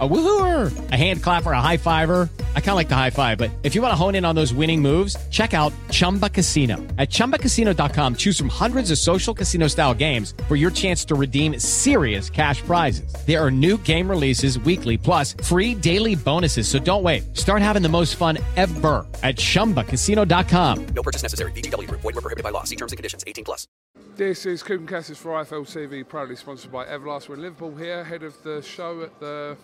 A woohooer, a hand clapper, a high fiver. I kind of like the high five, but if you want to hone in on those winning moves, check out Chumba Casino. At ChumbaCasino.com, choose from hundreds of social casino style games for your chance to redeem serious cash prizes. There are new game releases weekly, plus free daily bonuses. So don't wait. Start having the most fun ever at ChumbaCasino.com. No purchase necessary. VGW Group. Void were prohibited by law. See terms and conditions. 18 plus. This is Kugan Cassius for IFL TV, proudly sponsored by Everlast. We're in Liverpool here, head of the show at the,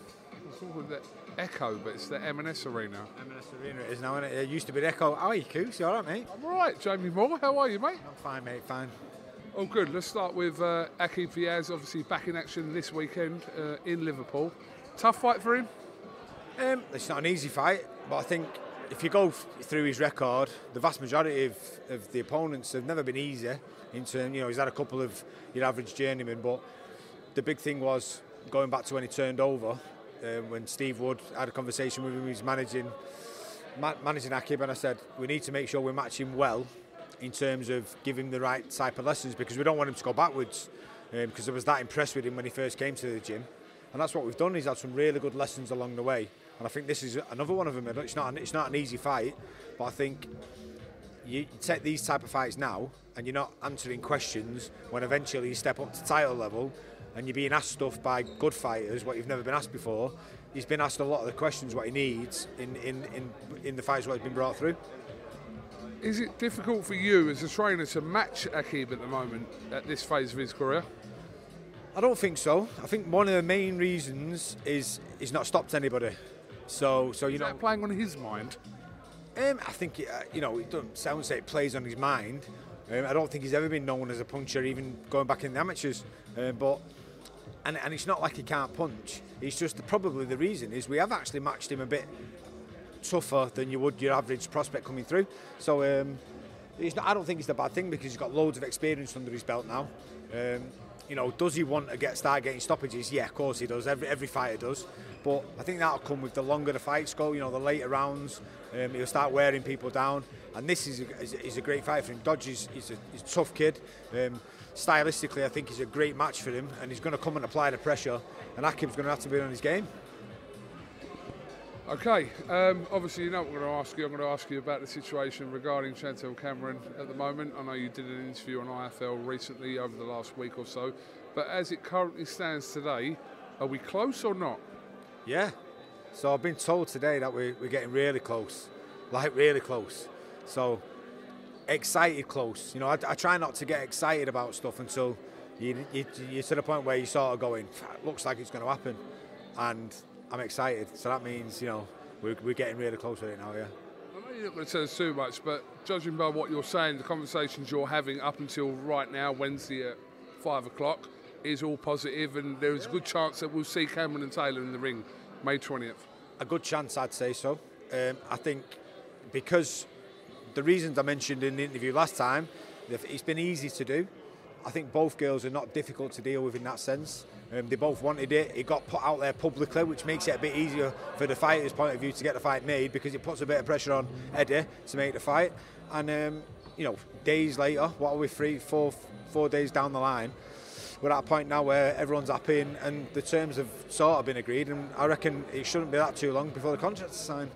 what's it called, the Echo, but it's the M&S Arena. M&S Arena it is now, and it? it used to be the Echo. How are you, Coos? You all right, mate? I'm all right, Jamie Moore. How are you, mate? I'm fine, mate, fine. Oh, good. Let's start with uh, Akib Fiaz, obviously back in action this weekend uh, in Liverpool. Tough fight for him? Um, it's not an easy fight, but I think if you go f- through his record, the vast majority of, of the opponents have never been easy. In terms, you know, he's had a couple of your average journeymen, but the big thing was going back to when he turned over, um, when Steve Wood had a conversation with him, he's managing ma- managing Akib, and I said we need to make sure we match him well in terms of giving the right type of lessons because we don't want him to go backwards. Um, because I was that impressed with him when he first came to the gym, and that's what we've done. He's had some really good lessons along the way, and I think this is another one of them. It's not an, it's not an easy fight, but I think you take these type of fights now and you're not answering questions when eventually you step up to title level and you're being asked stuff by good fighters what you've never been asked before. He's been asked a lot of the questions what he needs in, in, in, in the fights what he's been brought through. Is it difficult for you as a trainer to match Akib at the moment at this phase of his career? I don't think so. I think one of the main reasons is he's not stopped anybody. So, so you Is know, that playing on his mind? Um, I think uh, you know it doesn't sound say it plays on his mind. Um, I don't think he's ever been known as a puncher, even going back in the amateurs. Um, but and, and it's not like he can't punch. It's just the, probably the reason is we have actually matched him a bit tougher than you would your average prospect coming through. So um, not, I don't think it's a bad thing because he's got loads of experience under his belt now. Um, you know, does he want to get start getting stoppages? Yeah, of course he does. Every every fighter does. But I think that'll come with the longer the fights go. You know, the later rounds, um, he'll start wearing people down. And this is a, is, a- is great fight for him. Dodge is he's a, a tough kid. Um, stylistically, I think he's a great match for him, and he's going to come and apply the pressure. And Akib's going to have to be on his game. Okay, um, obviously you know what I'm going to ask you. I'm going to ask you about the situation regarding Chantel Cameron at the moment. I know you did an interview on IFL recently over the last week or so, but as it currently stands today, are we close or not? Yeah. So I've been told today that we're, we're getting really close, like really close. So excited close. You know, I, I try not to get excited about stuff until you, you, you're to the point where you're sort of going, looks like it's going to happen. And I'm excited. So that means, you know, we're, we're getting really close with it now, yeah. I know you're not going to tell us too much, but judging by what you're saying, the conversations you're having up until right now, Wednesday at five o'clock, is all positive, and there is a good chance that we'll see Cameron and Taylor in the ring May 20th. A good chance, I'd say so. Um, I think because the reasons I mentioned in the interview last time, it's been easy to do. I think both girls are not difficult to deal with in that sense. Um, they both wanted it. It got put out there publicly, which makes it a bit easier for the fighter's point of view to get the fight made because it puts a bit of pressure on Eddie to make the fight. And um, you know, days later, what are we three, four, four days down the line? We're at a point now where everyone's happy and, and the terms have sort of been agreed, and I reckon it shouldn't be that too long before the contract's signed.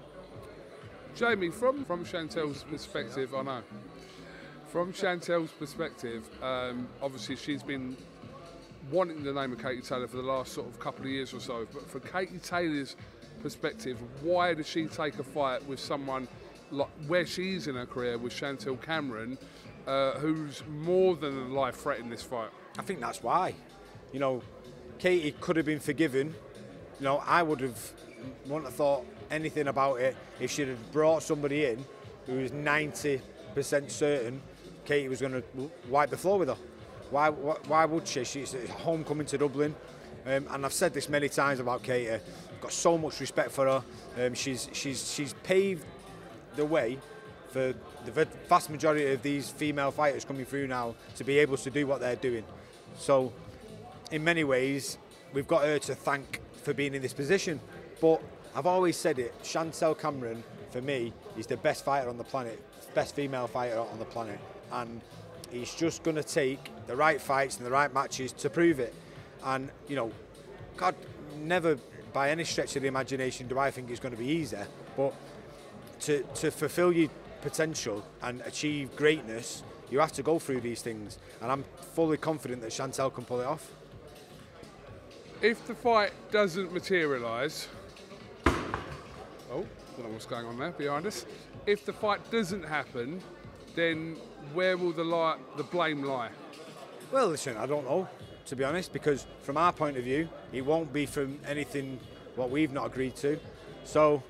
Jamie, from, from Chantel's perspective, I know, From Chantel's perspective, um, obviously she's been wanting the name of Katie Taylor for the last sort of couple of years or so. But from Katie Taylor's perspective, why does she take a fight with someone like where she's in her career with Chantel Cameron, uh, who's more than life threat in this fight? I think that's why. You know, Katie could have been forgiven. You know, I would have wouldn't have thought anything about it if she'd have brought somebody in who was 90% certain Katie was going to wipe the floor with her. Why, why, why would she? She's homecoming to Dublin. Um, and I've said this many times about Katie. I've got so much respect for her. Um, she's, she's, she's paved the way for the vast majority of these female fighters coming through now to be able to do what they're doing. So, in many ways, we've got her to thank for being in this position. But I've always said it, Chantel Cameron, for me, is the best fighter on the planet, best female fighter on the planet. And he's just going to take the right fights and the right matches to prove it. And, you know, God, never by any stretch of the imagination do I think it's going to be easy. But to, to fulfill your potential and achieve greatness, you have to go through these things. And I'm fully confident that Chantel can pull it off. If the fight doesn't materialise, Oh, don't know what's going on there behind us. If the fight doesn't happen, then where will the, the blame lie? Well, listen, I don't know, to be honest, because from our point of view, it won't be from anything what we've not agreed to. So,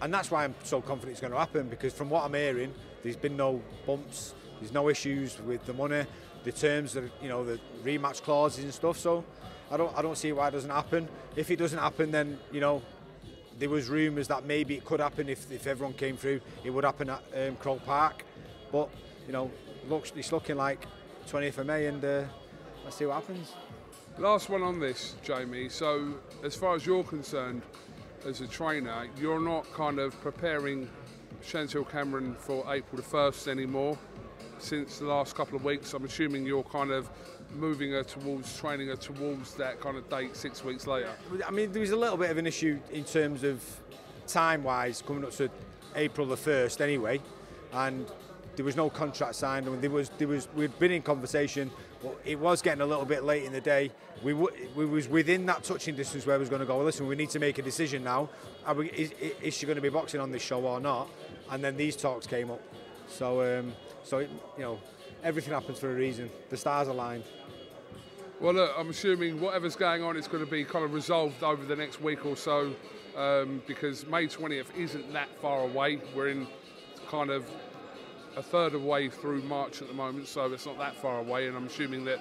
and that's why I'm so confident it's going to happen, because from what I'm hearing, there's been no bumps, there's no issues with the money, the terms, of, you know, the rematch clauses and stuff. So, I don't, I don't see why it doesn't happen. If it doesn't happen, then you know, there was rumours that maybe it could happen if, if everyone came through. It would happen at um, Park, but you know, looks it's looking like 20th of May, and uh, let's see what happens. Last one on this, Jamie. So, as far as you're concerned, as a trainer, you're not kind of preparing Chantel Cameron for April the 1st anymore since the last couple of weeks. I'm assuming you're kind of moving her towards training her towards that kind of date six weeks later. I mean, there was a little bit of an issue in terms of time wise coming up to April the 1st anyway, and there was no contract signed. and there was there was we'd been in conversation, but it was getting a little bit late in the day. We w- we was within that touching distance where we was going to go. Well, listen, we need to make a decision now. We, is, is, she going to be boxing on this show or not? And then these talks came up. So um, so it, you know everything happens for a reason. The stars aligned. Well, look, I'm assuming whatever's going on is going to be kind of resolved over the next week or so, um, because May 20th isn't that far away. We're in kind of a third of the way through March at the moment, so it's not that far away. And I'm assuming that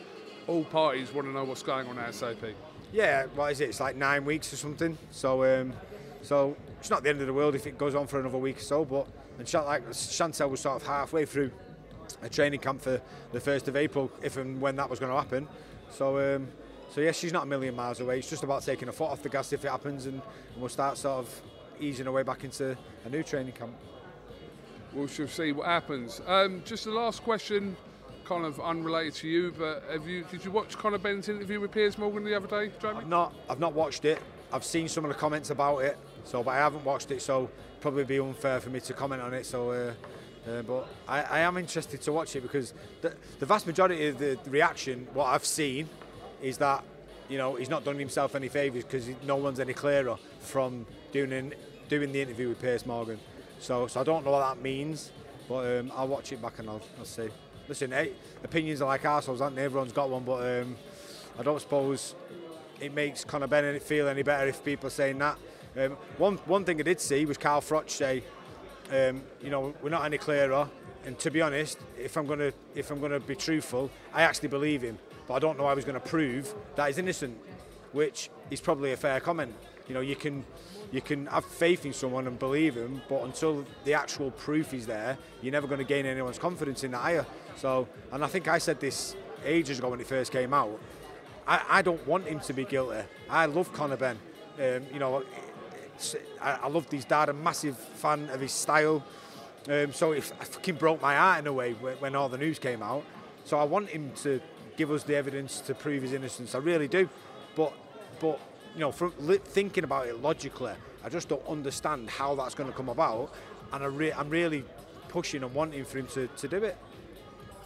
all parties want to know what's going on ASAP. Yeah, what is it? It's like nine weeks or something. So, um, so it's not the end of the world if it goes on for another week or so. But and like Chantel was sort of halfway through a training camp for the first of April, if and when that was going to happen. So, um, so yes, she's not a million miles away. It's just about taking a foot off the gas if it happens, and, and we'll start sort of easing our way back into a new training camp We'll shall see what happens. Um, just the last question, kind of unrelated to you, but have you did you watch Conor Benn's interview with Piers Morgan the other day, Jamie? I've not. I've not watched it. I've seen some of the comments about it, so but I haven't watched it, so probably be unfair for me to comment on it. So. Uh, uh, but I, I, am interested to watch it because the, the vast majority of the, reaction, what I've seen, is that you know he's not done himself any favours because no one's any clearer from doing an, doing the interview with Piers Morgan. So, so I don't know what that means, but um, I'll watch it back and I'll, I'll see. Listen, hey, opinions are like assholes, aren't they? Everyone's got one, but um, I don't suppose it makes Conor Bennett feel any better if people are saying that. Um, one one thing I did see was Carl Froch say, um, you know, we're not any clearer. And to be honest, if I'm gonna if I'm gonna be truthful, I actually believe him, but I don't know how he's to prove that he's innocent, which is probably a fair comment. You know, you can you can have faith in someone and believe him, but until the actual proof is there, you're never going to gain anyone's confidence in that either. So, and I think I said this ages ago when it first came out. I, I don't want him to be guilty. I love Conor Benn. Um, you know, I, loved his dad, a massive fan of his style. Um, so it, fucking broke my heart in a way when, all the news came out. So I want him to give us the evidence to prove his innocence. I really do. But but you know, from thinking about it logically, I just don't understand how that's going to come about, and I am re- really pushing and wanting for him to, to do it.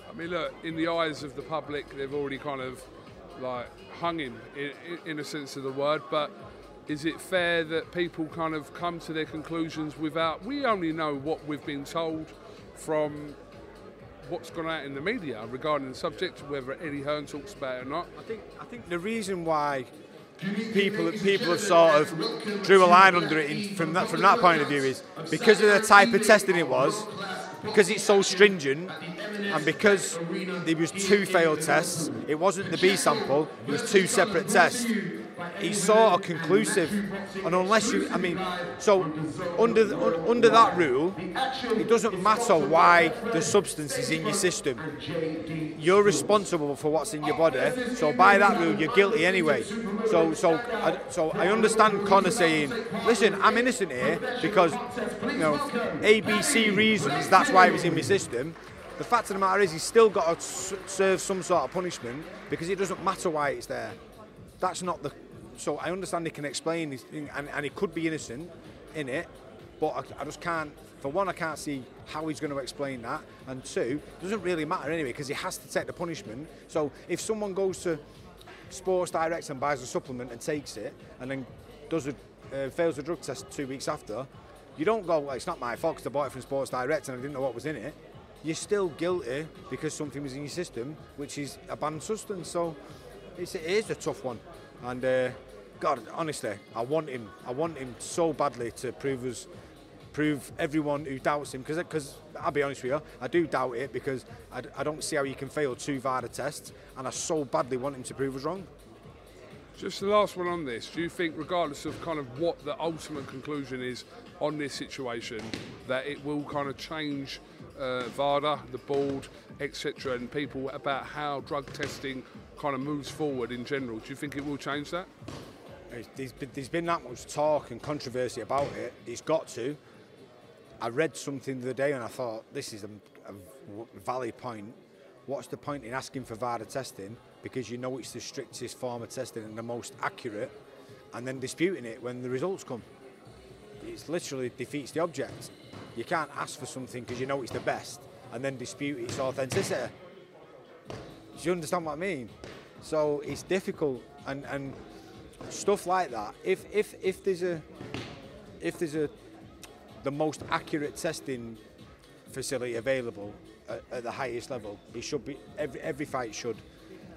I mean, look, in the eyes of the public, they've already kind of like hung him in, in a sense of the word. But is it fair that people kind of come to their conclusions without? We only know what we've been told from what's gone out in the media regarding the subject, whether Eddie Hearn talks about it or not. I think I think the reason why people people have sort of drew a line under it in, from that from that point of view is because of the type of testing it was, because it's so stringent, and because there was two failed tests. It wasn't the B sample; it was two separate tests. It's saw a conclusive, and unless you, I mean, so under the, under that rule, it doesn't matter why the substance is in your system. You're responsible for what's in your body. So by that rule, you're guilty anyway. So so I, so I understand Conor saying, listen, I'm innocent here because you know ABC reasons. That's why it was in my system. The fact of the matter is, he's still got to serve some sort of punishment because it doesn't matter why it's there. That's not the. So I understand he can explain, and, and he could be innocent in it, but I, I just can't. For one, I can't see how he's going to explain that, and two, it doesn't really matter anyway because he has to take the punishment. So if someone goes to Sports Direct and buys a supplement and takes it, and then does a uh, fails the drug test two weeks after, you don't go, well, it's not my fault 'cause I bought it from Sports Direct and I didn't know what was in it. You're still guilty because something was in your system, which is a banned substance. So it's, it is a tough one. And uh, God, honestly, I want him. I want him so badly to prove us, prove everyone who doubts him. Because, because I'll be honest with you, I do doubt it because I, I don't see how you can fail two VADA tests, and I so badly want him to prove us wrong. Just the last one on this. Do you think, regardless of kind of what the ultimate conclusion is on this situation, that it will kind of change uh, VADA, the board, etc., and people about how drug testing kind of moves forward in general? Do you think it will change that? There's- been, there's been that much talk and controversy about it. It's got to. I read something the other day and I thought this is a valid point. What's the point in asking for VADA testing because you know it's the strictest form of testing and the most accurate, and then disputing it when the results come? It literally defeats the object. You can't ask for something because you know it's the best and then dispute its authenticity. Do you understand what I mean? So it's difficult and, and stuff like that. If if if there's a if there's a the most accurate testing facility available at, at the highest level, it should be every every fight should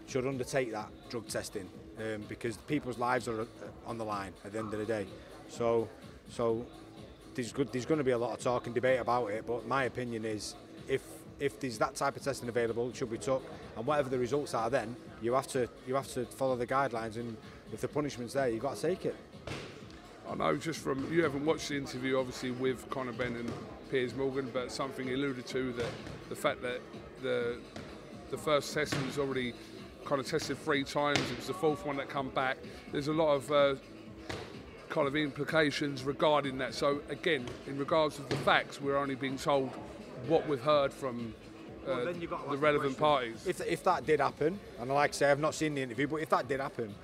should undertake that drug testing um, because people's lives are uh, on the line at the end of the day. So so there's good there's going to be a lot of talk and debate about it. But my opinion is if if there's that type of testing available, it should be took, and whatever the results are, then you have to you have to follow the guidelines, and if the punishment's there, you've got to take it. I know just from you haven't watched the interview obviously with Conor Benn and Piers Morgan, but something alluded to that the fact that the the first test was already kind of tested three times. It was the fourth one that come back. There's a lot of uh, kind of implications regarding that. So again, in regards to the facts, we're only being told what we've heard from uh, Well, then you've got the relevant question. parties. If, if that did happen, and like I say, I've not seen the interview, but if that did happen,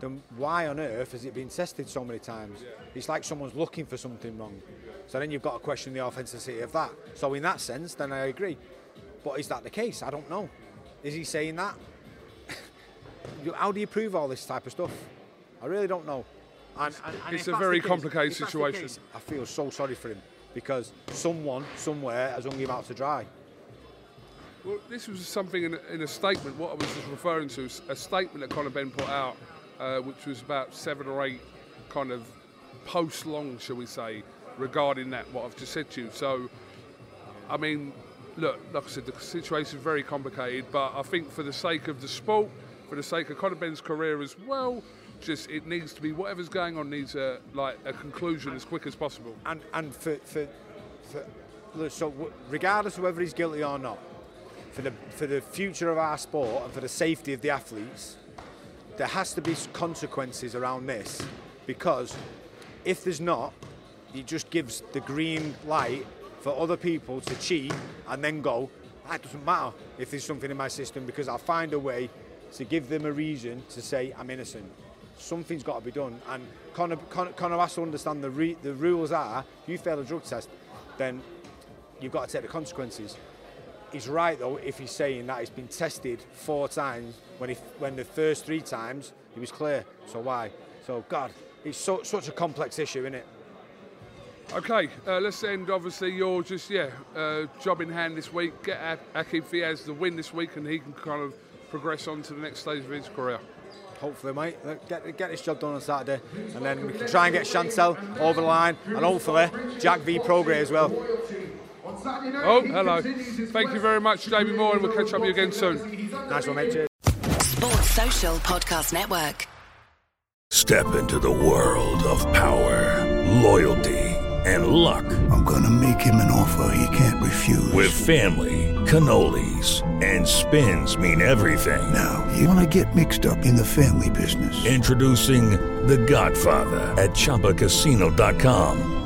then why on earth has it been tested so many times? It's like someone's looking for something wrong. So then you've got to question the authenticity of that. So in that sense, then I agree. But is that the case? I don't know. Is he saying that? How do you prove all this type of stuff? I really don't know. And, and, and It's a very case- complicated if that's the situation. case, I feel so sorry for him because someone somewhere has hung him out to dry. Well, this was something in a, in a statement. What I was just referring to, a statement that Conor Benn put out, uh, which was about seven or eight kind of post long, shall we say, regarding that. What I've just said to you. So, I mean, look, like I said, the situation is very complicated. But I think for the sake of the sport, for the sake of Conor Benn's career as well, just it needs to be whatever's going on needs a like a conclusion as quick as possible. and and for for, for so regardless of whether he's guilty or not, for the for the future of our sport and for the safety of the athletes, there has to be consequences around this because if there's not, it just gives the green light for other people to cheat and then go. "Ah, It doesn't matter if there's something in my system because I'll find a way to give them a reason to say I'm innocent. Something's got to be done, and Conor, Conor, Conor has to understand the the rules are: if you fail a drug test, then you've got to take the consequences. He's right though if he's saying that he's been tested four times when he when the first three times he was clear. So why? So God, it's so, such a complex issue, isn't it? Okay, uh, let's end. Obviously, you're just yeah, uh, job in hand this week. Get Akib Fiaz the win this week, and he can kind of progress on to the next stage of his career. Hopefully, mate. Get, get this job done on Saturday, and then we can try and get Chantel over the line, and hopefully Jack v Prograis as well. Oh, hello. Thank you very much, Jamie Moore, and we'll catch up with you again soon. Nice one, mate. Cheers. Sports Social Podcast Network. Step into the world of power, loyalty, and luck. I'm going to make him an offer he can't refuse. With family, cannolis, and spins mean everything. Now, you want to get mixed up in the family business. Introducing The Godfather at ChumbaCasino.com.